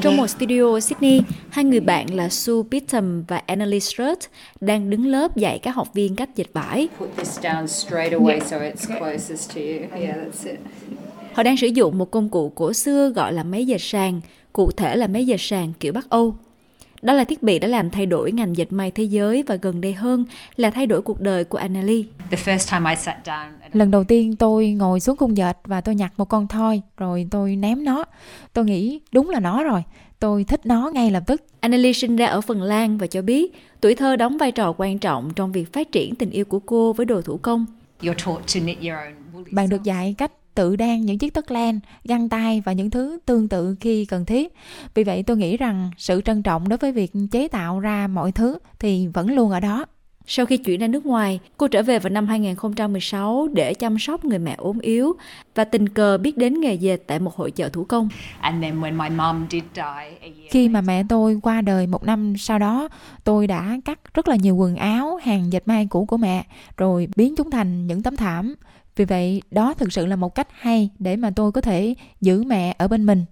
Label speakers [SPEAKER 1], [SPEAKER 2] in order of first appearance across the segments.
[SPEAKER 1] Trong một studio ở Sydney, hai người bạn là Sue Beatham và Annalise Schrodt đang đứng lớp dạy các học viên cách dệt vải.
[SPEAKER 2] It.
[SPEAKER 1] Họ đang sử dụng một công cụ cổ xưa gọi là máy dệt sàn, cụ thể là máy dệt sàn kiểu Bắc Âu. Đó là thiết bị đã làm thay đổi ngành dệt may thế giới và gần đây hơn là thay đổi cuộc đời của Annalie.
[SPEAKER 2] The first time I sat down at
[SPEAKER 3] Lần đầu tiên tôi ngồi xuống cung dệt và tôi nhặt một con thoi rồi tôi ném nó. Tôi nghĩ đúng là nó rồi. Tôi thích nó ngay lập tức.
[SPEAKER 1] Annalie sinh ra ở Phần Lan và cho biết tuổi thơ đóng vai trò quan trọng trong việc phát triển tình yêu của cô với đồ thủ công.
[SPEAKER 2] you're taught to knit your own woolly
[SPEAKER 3] Bạn được dạy cách tự đan những chiếc tất len, găng tay và những thứ tương tự khi cần thiết. Vì vậy tôi nghĩ rằng sự trân trọng đối với việc chế tạo ra mọi thứ thì vẫn luôn ở đó.
[SPEAKER 1] Sau khi chuyển ra nước ngoài, cô trở về vào năm 2016 để chăm sóc người mẹ ốm yếu và tình cờ biết đến nghề dệt tại một hội chợ thủ công.
[SPEAKER 2] And then when my mum did die a year
[SPEAKER 3] Khi mà mẹ tôi qua đời một năm sau đó, tôi đã cắt rất là nhiều quần áo, hàng dệt may cũ của mẹ, rồi biến chúng thành những tấm thảm. Vì vậy, đó thực sự là một cách hay để mà tôi có thể giữ mẹ ở bên mình.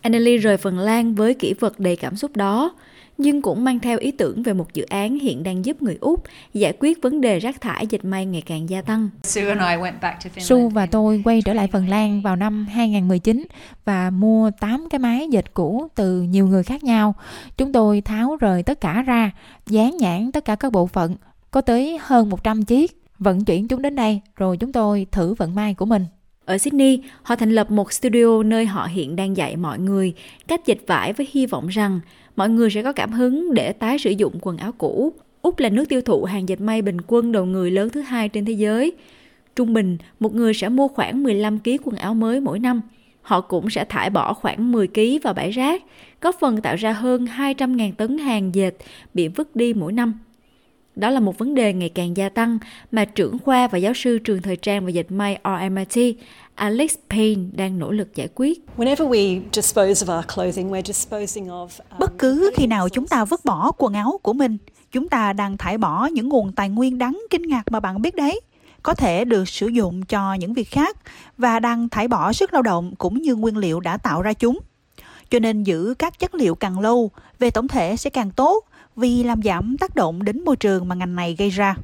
[SPEAKER 1] Annalie rời Phần Lan với kỹ vật đầy cảm xúc đó, nhưng cũng mang theo ý tưởng về một dự án hiện đang giúp người Úc giải quyết vấn đề rác thải dệt may ngày càng gia tăng.
[SPEAKER 2] Sue and I went back to Finland.
[SPEAKER 3] Su và tôi quay trở lại Phần Lan vào năm 2019 và mua 8 cái máy dệt cũ từ nhiều người khác nhau. Chúng tôi tháo rời tất cả ra, dán nhãn tất cả các bộ phận, có tới hơn 100 chiếc, vận chuyển chúng đến đây rồi chúng tôi thử vận may của mình.
[SPEAKER 1] Ở Sydney, họ thành lập một studio nơi họ hiện đang dạy mọi người cách dệt vải với hy vọng rằng mọi người sẽ có cảm hứng để tái sử dụng quần áo cũ. Úc là nước tiêu thụ hàng dệt may bình quân đầu người lớn thứ hai trên thế giới. Trung bình, một người sẽ mua khoảng 15 kg quần áo mới mỗi năm. Họ cũng sẽ thải bỏ khoảng 10 kg vào bãi rác, góp phần tạo ra hơn 200.000 tấn hàng dệt bị vứt đi mỗi năm. Đó là một vấn đề ngày càng gia tăng mà trưởng khoa và giáo sư trường thời trang và dệt may RMIT Alex Payne đang nỗ lực giải quyết.
[SPEAKER 4] Whenever we dispose of our clothing, we're disposing of. um,
[SPEAKER 5] Bất cứ khi nào chúng ta vứt bỏ quần áo của mình, chúng ta đang thải bỏ những nguồn tài nguyên đáng kinh ngạc mà bạn biết đấy, có thể được sử dụng cho những việc khác và đang thải bỏ sức lao động cũng như nguyên liệu đã tạo ra chúng. Cho nên giữ các chất liệu càng lâu, về tổng thể sẽ càng tốt vì làm giảm tác động đến môi trường mà ngành này gây ra.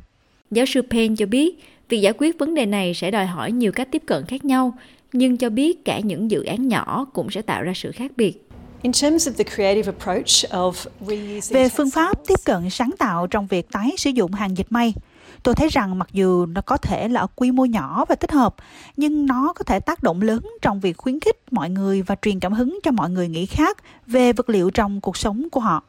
[SPEAKER 1] Giáo sư Payne cho biết, việc giải quyết vấn đề này sẽ đòi hỏi nhiều cách tiếp cận khác nhau, nhưng cho biết cả những dự án nhỏ cũng sẽ tạo ra sự khác biệt.
[SPEAKER 4] In terms of the creative approach of reusing
[SPEAKER 5] Về phương pháp tiếp cận sáng tạo trong việc tái sử dụng hàng dệt may, tôi thấy rằng mặc dù nó có thể là ở quy mô nhỏ và thích hợp, nhưng nó có thể tác động lớn trong việc khuyến khích mọi người và truyền cảm hứng cho mọi người nghĩ khác về vật liệu trong cuộc sống của họ.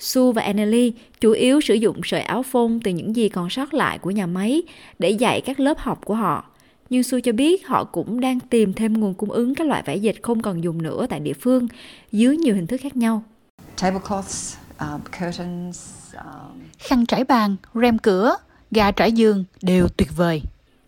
[SPEAKER 1] Sue và Annalie chủ yếu sử dụng sợi áo phông từ những gì còn sót lại của nhà máy để dạy các lớp học của họ. Nhưng Sue cho biết họ cũng đang tìm thêm nguồn cung ứng các loại vải dệt không còn dùng nữa tại địa phương dưới nhiều hình thức khác nhau.
[SPEAKER 2] tablecloths, um, curtains, um,
[SPEAKER 5] Khăn trải bàn, rèm cửa, gà trải giường đều tuyệt vời.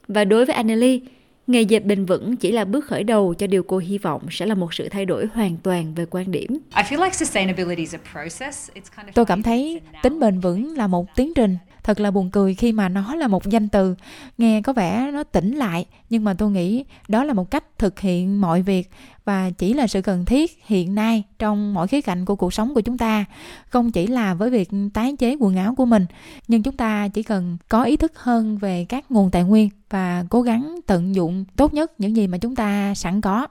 [SPEAKER 1] Và đối với Annalie, nghề dệt bền vững chỉ là bước khởi đầu cho điều cô hy vọng sẽ là một sự thay đổi hoàn toàn về quan điểm.
[SPEAKER 2] I feel like sustainability is a process. It's kind of
[SPEAKER 3] Tôi cảm thấy tính bền vững là một tiến trình. Thật là buồn cười khi mà nó là một danh từ. Nghe có vẻ nó tỉnh lại, nhưng mà tôi nghĩ đó là một cách thực hiện mọi việc và chỉ là sự cần thiết hiện nay trong mọi khía cạnh của cuộc sống của chúng ta. Không chỉ là với việc tái chế quần áo của mình, nhưng chúng ta chỉ cần có ý thức hơn về các nguồn tài nguyên và cố gắng tận dụng tốt nhất những gì mà chúng ta sẵn có.